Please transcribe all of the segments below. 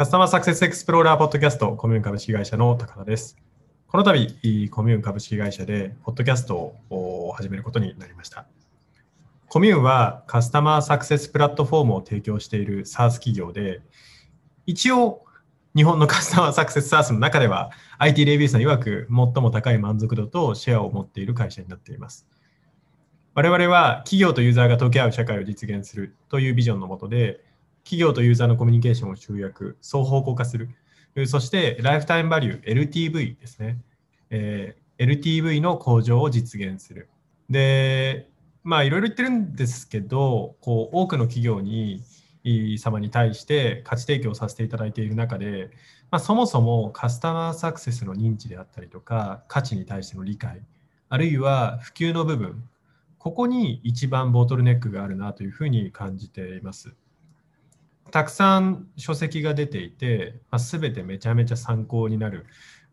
カスタマーサクセスエクスプローラーポッドキャストコミューン株式会社の高田です。この度、コミューン株式会社でポッドキャストを始めることになりました。コミューンはカスタマーサクセスプラットフォームを提供している SaaS 企業で、一応日本のカスタマーサクセス SaaS の中では IT レビューさん曰く最も高い満足度とシェアを持っている会社になっています。我々は企業とユーザーが溶け合う社会を実現するというビジョンのもとで、企業とユーザーのコミュニケーションを集約、双方向化する。そして、ライフタイムバリュー、LTV ですね。えー、LTV の向上を実現する。で、まあ、いろいろ言ってるんですけど、こう多くの企業に様に対して価値提供させていただいている中で、まあ、そもそもカスタマーサクセスの認知であったりとか、価値に対しての理解、あるいは普及の部分、ここに一番ボトルネックがあるなというふうに感じています。たくさん書籍が出ていて、まあ、全てめちゃめちゃ参考になる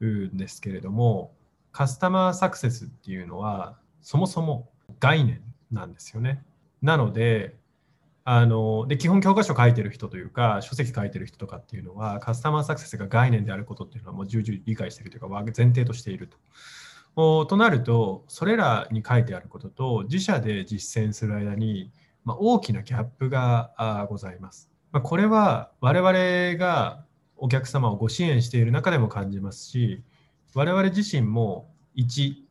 んですけれども、カスタマーサクセスっていうのはそもそも概念なんですよね。なので、あので基本教科書書いてる人というか書籍書いてる人とかっていうのはカスタマーサクセスが概念であることっていうのはもう重々理解してるというか前提としていると。となるとそれらに書いてあることと自社で実践する間に、まあ、大きなギャップがございます。まあ、これは我々がお客様をご支援している中でも感じますし、我々自身も一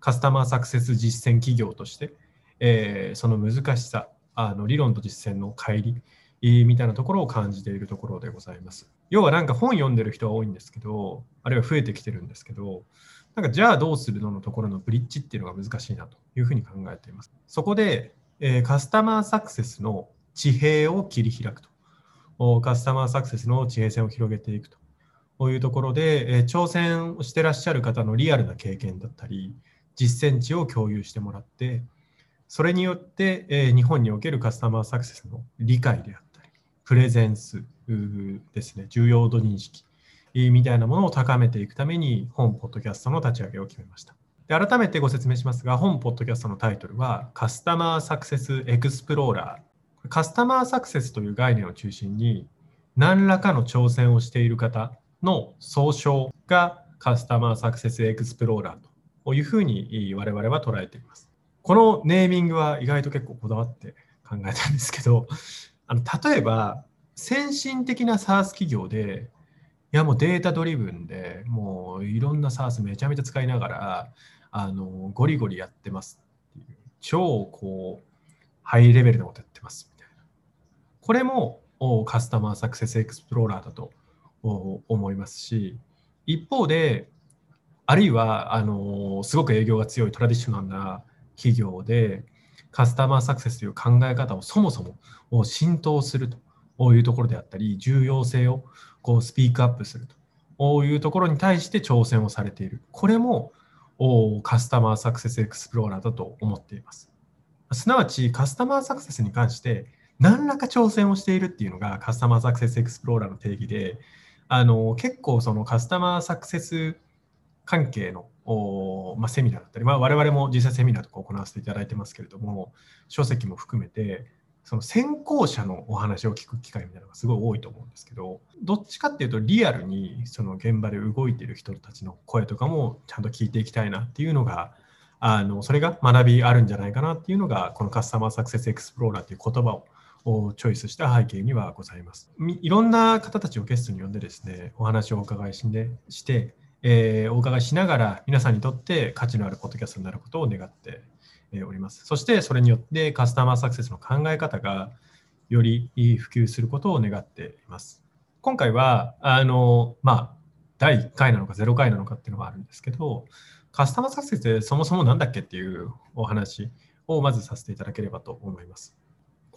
カスタマーサクセス実践企業として、えー、その難しさ、あの理論と実践の乖離みたいなところを感じているところでございます。要はなんか本読んでる人は多いんですけど、あるいは増えてきてるんですけど、なんかじゃあどうするののところのブリッジっていうのが難しいなというふうに考えています。そこで、えー、カスタマーサクセスの地平を切り開くと。カスタマーサクセスの地平線を広げていくというところで、え挑戦をしてらっしゃる方のリアルな経験だったり、実践値を共有してもらって、それによって、え日本におけるカスタマーサクセスの理解であったり、プレゼンスですね、重要度認識みたいなものを高めていくために、本ポッドキャストの立ち上げを決めました。で改めてご説明しますが、本ポッドキャストのタイトルは、カスタマーサクセスエクスプローラーカスタマーサクセスという概念を中心に、何らかの挑戦をしている方の総称がカスタマーサクセスエクスプローラーというふうに我々は捉えています。このネーミングは意外と結構こだわって考えたんですけど、あの例えば先進的な SARS 企業で、いやもうデータドリブンでもういろんな SARS めちゃめちゃ使いながらあのゴリゴリやってますっていう超こうハイレベルなことやってます。これもカスタマーサクセスエクスプローラーだと思いますし、一方で、あるいはあのすごく営業が強いトラディショナルな企業で、カスタマーサクセスという考え方をそもそも浸透するというところであったり、重要性をこうスピークアップするというところに対して挑戦をされている。これもカスタマーサクセスエクスプローラーだと思っています。すなわちカスタマーサクセスに関して何らか挑戦をしているっていうのがカスタマーサクセスエクスプローラーの定義であの結構そのカスタマーサクセス関係のお、まあ、セミナーだったり、まあ、我々も実際セミナーとか行わせていただいてますけれども書籍も含めてその先行者のお話を聞く機会みたいなのがすごい多いと思うんですけどどっちかっていうとリアルにその現場で動いている人たちの声とかもちゃんと聞いていきたいなっていうのがあのそれが学びあるんじゃないかなっていうのがこのカスタマーサクセスエクスプローラーという言葉ををチョイスした背景にはございます。いろんな方たちをゲストに呼んでですね、お話をお伺いしでして、えー、お伺いしながら皆さんにとって価値のあるポッドキャストになることを願っております。そしてそれによってカスタマーサクセスの考え方がより普及することを願っています。今回は、あの、まあ、第1回なのか0回なのかっていうのはあるんですけど、カスタマーサクセスってそもそもなんだっけっていうお話をまずさせていただければと思います。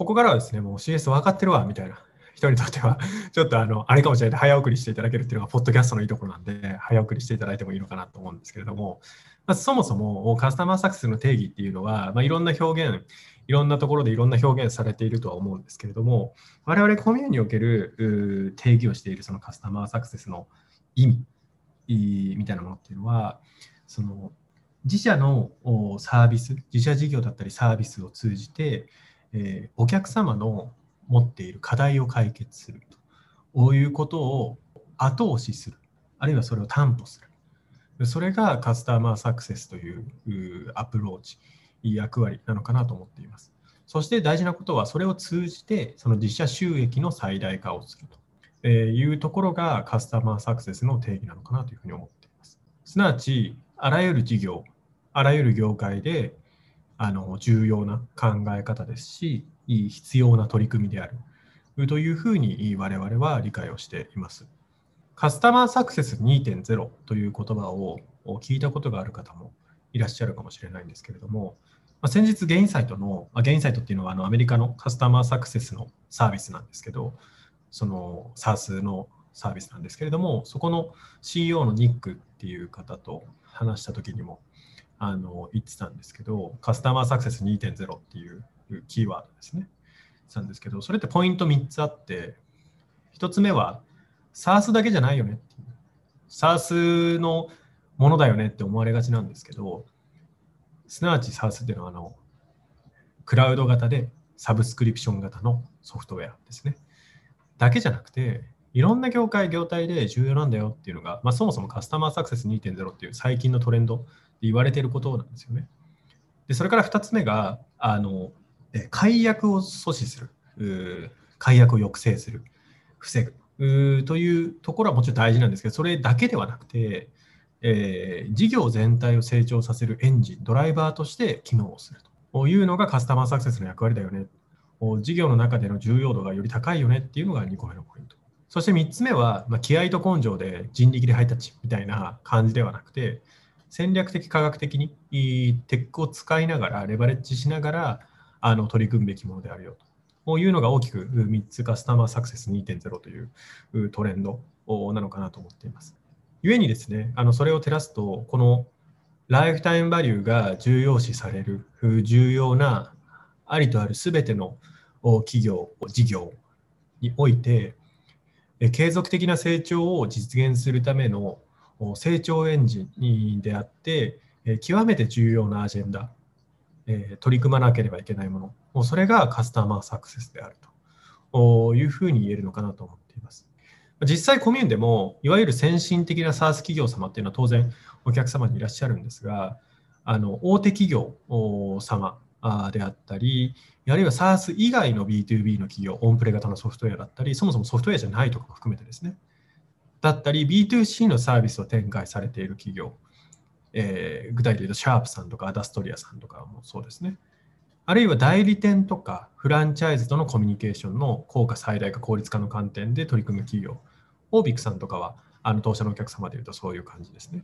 ここからはですね、もう CS 分かってるわみたいな。人にとっては、ちょっとあの、あれかもしれない。早送りしていただけるっていうのが、ポッドキャストのいいところなんで、早送りしていただいてもいいのかなと思うんですけれども、まずそもそもカスタマーサクセスの定義っていうのは、まあ、いろんな表現、いろんなところでいろんな表現されているとは思うんですけれども、我々コミュニにおける定義をしているそのカスタマーサクセスの意味みたいなものっていうのは、その自社のサービス、自社事業だったりサービスを通じて、えー、お客様の持っている課題を解決するということを後押しする、あるいはそれを担保する。それがカスタマーサクセスというアプローチ、役割なのかなと思っています。そして大事なことは、それを通じて、その自社収益の最大化をするというところがカスタマーサクセスの定義なのかなというふうに思っています。すなわち、あらゆる事業、あらゆる業界であの重要な考え方ですし、必要な取り組みであるというふうに我々は理解をしています。カスタマーサクセス2.0という言葉を聞いたことがある方もいらっしゃるかもしれないんですけれども、ま、先日、ゲインサイトの、ま、ゲインサイトっていうのはあのアメリカのカスタマーサクセスのサービスなんですけど、その SARS のサービスなんですけれども、そこの CEO のニックっていう方と話した時にもあの言ってたんですけど、カスタマーサクセス2.0っていうキーワードですね。なんですけど、それってポイント3つあって、1つ目は SARS だけじゃないよねっていう。SARS のものだよねって思われがちなんですけど、すなわち SARS っていうのはあのクラウド型でサブスクリプション型のソフトウェアですね。だけじゃなくて、いろんな業界、業態で重要なんだよっていうのが、まあ、そもそもカスタマーサクセス2.0っていう最近のトレンド言われてることなんですよね。でそれから2つ目が、あの解約を阻止する、解約を抑制する、防ぐというところはもちろん大事なんですけど、それだけではなくて、えー、事業全体を成長させるエンジン、ドライバーとして機能をするというのがカスタマーサクセスの役割だよね。事業の中での重要度がより高いよねっていうのが2個目のポイント。そして3つ目は、まあ、気合と根性で人力でハイタッチみたいな感じではなくて、戦略的、科学的にテックを使いながら、レバレッジしながらあの取り組むべきものであるよというのが大きく3つカスタマーサクセス2.0というトレンドなのかなと思っています。故にですね、あのそれを照らすと、このライフタイムバリューが重要視される重要なありとあるすべての企業、事業において、継続的な成長を実現するための成長エンジンであって、極めて重要なアジェンダ、取り組まなければいけないもの、それがカスタマーサクセスであると。いうふうに言えるのかなと思っています。実際コミューンでも、いわゆる先進的な SARS 企業様っていうのは当然お客様にいらっしゃるんですが、あの大手企業様であったり、あるいは SARS 以外の B2B の企業、オンプレ型のソフトウェアだったり、そもそもソフトウェアじゃないとかも含めてですね、だったり、B2C のサービスを展開されている企業、えー、具体的に言うと、シャープさんとかアダストリアさんとかもそうですね。あるいは代理店とかフランチャイズとのコミュニケーションの効果最大化、効率化の観点で取り組む企業、オービックさんとかは、あの当社のお客様でいうとそういう感じですね。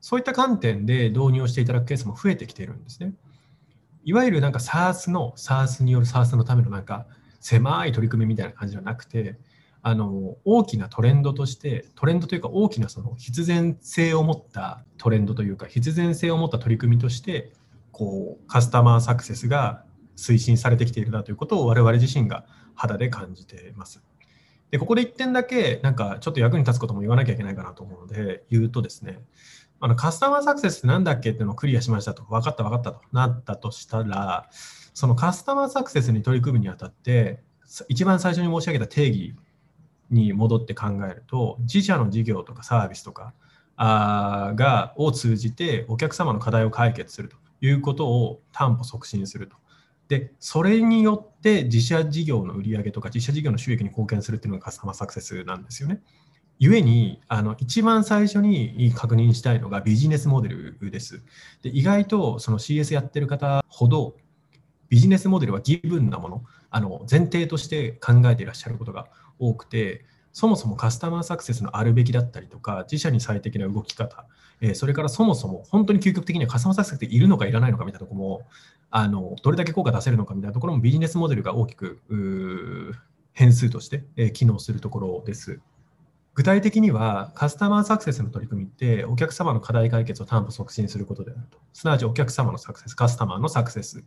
そういった観点で導入をしていただくケースも増えてきているんですね。いわゆるなんか SARS の SARS による SARS のためのなんか狭い取り組みみたいな感じではなくて、あの大きなトレンドとして、トレンドというか大きなその必然性を持ったトレンドというか、必然性を持った取り組みとして、こうカスタマーサクセスが推進されてきているなということを我々自身が肌で感じています。でここで1点だけ、なんかちょっと役に立つことも言わなきゃいけないかなと思うので、言うとですね、あのカスタマーサクセスって何だっけっていうのをクリアしましたと、分かった分かったとなったとしたら、そのカスタマーサクセスに取り組むにあたって、一番最初に申し上げた定義に戻って考えると、自社の事業とかサービスとかあがを通じてお客様の課題を解決するということを担保促進すると。で、それによって自社事業の売り上げとか自社事業の収益に貢献するっていうのがカスタマーサクセスなんですよね。ゆえに、あの一番最初に確認したいのがビジネスモデルです。で意外とその CS やってる方ほどビジネスモデルはギブなもの、あの前提として考えていらっしゃることが多くて、そもそもカスタマーサクセスのあるべきだったりとか、自社に最適な動き方、えー、それからそもそも本当に究極的にはカスタマーサクセスっているのかいらないのかみたいなところも、あのどれだけ効果出せるのかみたいなところもビジネスモデルが大きく変数として、えー、機能するところです。具体的には、カスタマーサクセスの取り組みって、お客様の課題解決を担保促進することであると。すなわち、お客様のサクセス、カスタマーのサクセス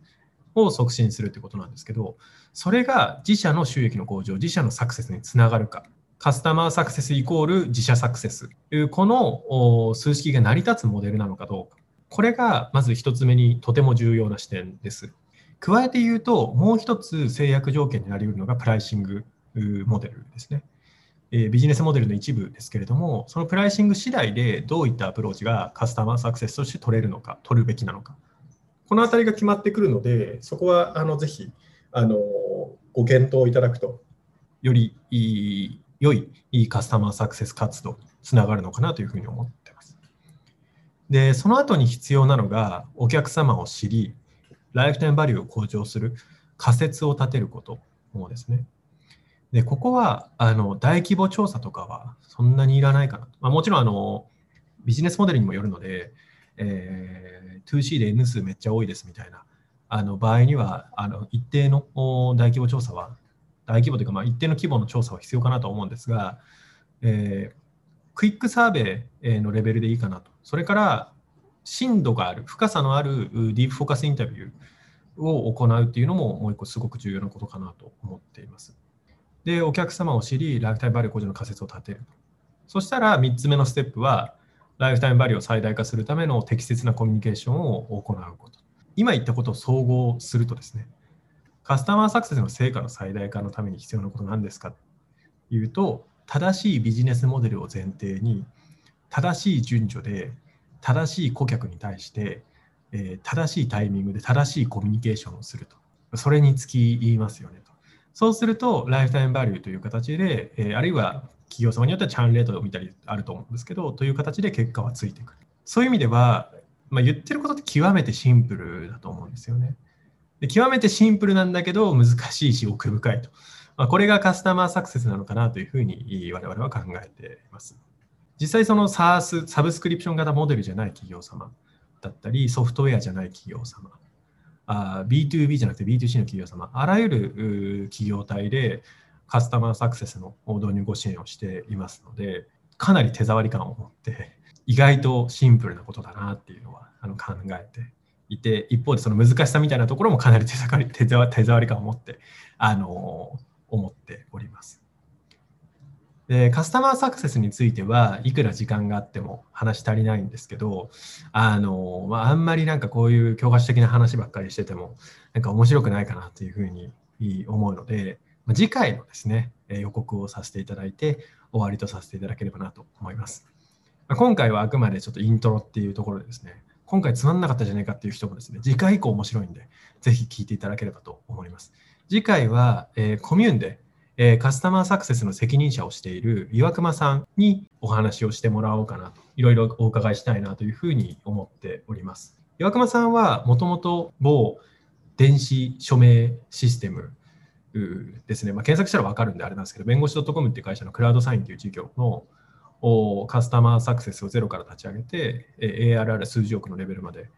を促進するということなんですけど、それが自社の収益の向上、自社のサクセスにつながるか。カスタマーサクセスイコール自社サクセス、この数式が成り立つモデルなのかどうか。これがまず一つ目にとても重要な視点です。加えて言うと、もう一つ制約条件になり得るのがプライシングモデルですね。えビジネスモデルの一部ですけれども、そのプライシング次第でどういったアプローチがカスタマーサクセスとして取れるのか、取るべきなのか。このあたりが決まってくるので、そこはあのぜひあのご検討いただくと、よりいい良いいいカスタマーサクセス活動つながるのかなというふうに思ってます。で、その後に必要なのが、お客様を知り、ライフタイムバリューを向上する仮説を立てることですね。で、ここはあの大規模調査とかはそんなにいらないかな。まあ、もちろんあのビジネスモデルにもよるので、えー、2C で N 数めっちゃ多いですみたいなあの場合にはあの一定の大規模調査は大規模というか、まあ、一定の規模の調査は必要かなと思うんですが、えー、 quick survey のレベルでいいかなと。それから深度がある、深さのある deep focus interview を行うっていうのももう一個すごく重要なことかなと思っています。で、お客様を知り、ライフタイムバリュー向上の仮説を立てる。そしたら3つ目のステップは、ライフタイムバリューを最大化するための適切なコミュニケーションを行うこと。今言ったことを総合するとですね、カスタマーサクセスの成果の最大化のために必要なことなんですかというと、正しいビジネスモデルを前提に、正しい順序で、正しい顧客に対して、え、正しいタイミングで正しいコミュニケーションをすると。それにつき言いますよね。そうすると、ライフタイムバリューという形で、えー、あるいは企業様によってはチャンレートを見たりあると思うんですけど、という形で結果はついてくる。そういう意味では、まあ、言ってることって極めてシンプルだと思うんですよね。で極めてシンプルなんだけど、難しいし奥深いと。まあ、これがカスタマーサクセスなのかなというふうに我々は考えています。実際その SaaS、サブスクリプション型モデルじゃない企業様だったり、ソフトウェアじゃない企業様あ B2B じゃなくて B2C の企業様、あらゆる企業体でカスタマーサクセスの導入ご支援をしていますので、かなり手触り感を持って、意外とシンプルなことだなっていうのはあの考えていて、一方でその難しさみたいなところもかなり手触り手触り感を持って、あの思っております。でカスタマーサクセスについてはいくら時間があっても話足りないんですけどあの、まあ、あんまりなんかこういう教科書的な話ばっかりしててもなんか面白くないかなというふうに思うので、ま、次回のですね予告をさせていただいて終わりとさせていただければなと思います。ま、今回はあくまでちょっとイントロっていうところでですね今回つまんなかったじゃないかっていう人もですね次回以降面白いんでぜひ聞いていただければと思います。次回は、えー、コミューンでえー、カスタマーサクセスの責任者をしている岩隈さんにお話をしてもらおうかなと、いろいろお伺いしたいなというふうに思っております。岩隈さんはもともと某電子署名システムですね、まあ、検索したら分かるんであれなんですけど、弁護士 .com っていう会社のクラウドサインという事業のカスタマーサクセスをゼロから立ち上げて、ARR 数十億のレベルまで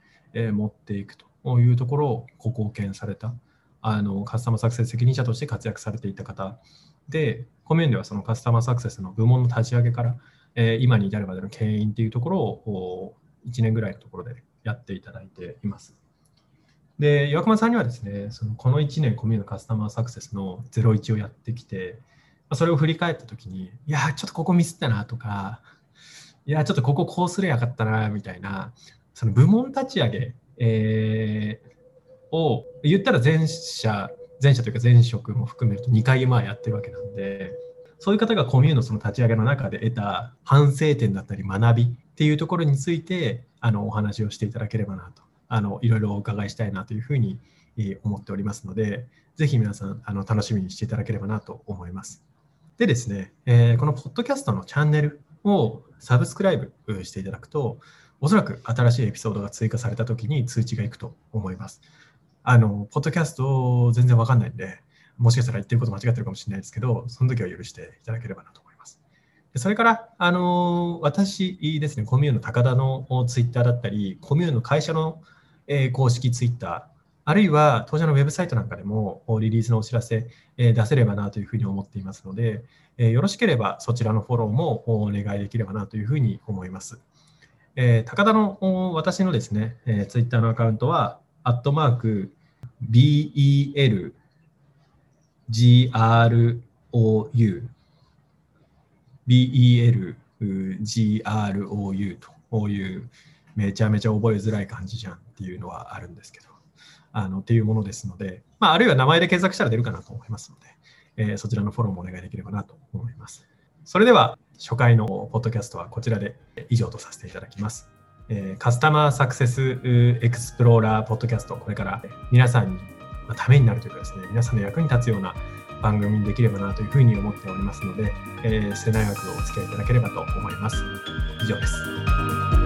持っていくというところをご貢献されたあのカスタマーサクセス責任者として活躍されていた方で、コメンではそのカスタマーサクセスの部門の立ち上げから、えー、今に至るまでの牽引っていうところを1年ぐらいのところでやっていただいています。で、岩隈さんにはですね、そのこの1年コミュニのカスタマーサクセスの01をやってきて、それを振り返ったときに、いや、ちょっとここミスったなとか、いや、ちょっとこここうすればよかったなみたいな、その部門立ち上げ、えー、を言ったら前者、前者というか前職も含めると2回前やってるわけなんで、そういう方がコミューのその立ち上げの中で得た反省点だったり学びっていうところについてあのお話をしていただければなと、あのいろいろお伺いしたいなというふうに思っておりますので、ぜひ皆さんあの楽しみにしていただければなと思います。でですね、えー、このポッドキャストのチャンネルをサブスクライブしていただくと、おそらく新しいエピソードが追加されたときに通知がいくと思います。あの、ポッドキャスト全然わかんないんで、もしかしたら言ってること間違ってるかもしれないですけど、その時は許していただければなと思います。でそれから、あの、私ですね、コミューンの高田のツイッターだったり、コミューンの会社の、えー、公式ツイッター、あるいは当社のウェブサイトなんかでもリリースのお知らせ、えー、出せればなというふうに思っていますので、えー、よろしければそちらのフォローもお願いできればなというふうに思います。えー、高田の私のですね、えー、ツイッターのアカウントは、アットマーク BELGROU BELGROU と。いうめちゃめちゃ覚えづらい感じじゃんっていうのはあるんですけど、あのっていうものですので、まあ、あるいは名前で検索したら出るかなと思いますので、えー、そちらのフォローもお願いできればなと思います。それでは初回のポッドキャストはこちらで以上とさせていただきます。えー、カスタマーサクセスエクスプローラーポッドキャスト、これから皆さんにためになるというかですね、皆さんの役に立つような番組にできればなというふうに思っておりますので、えー、末永くお付き合いいただければと思います。以上です。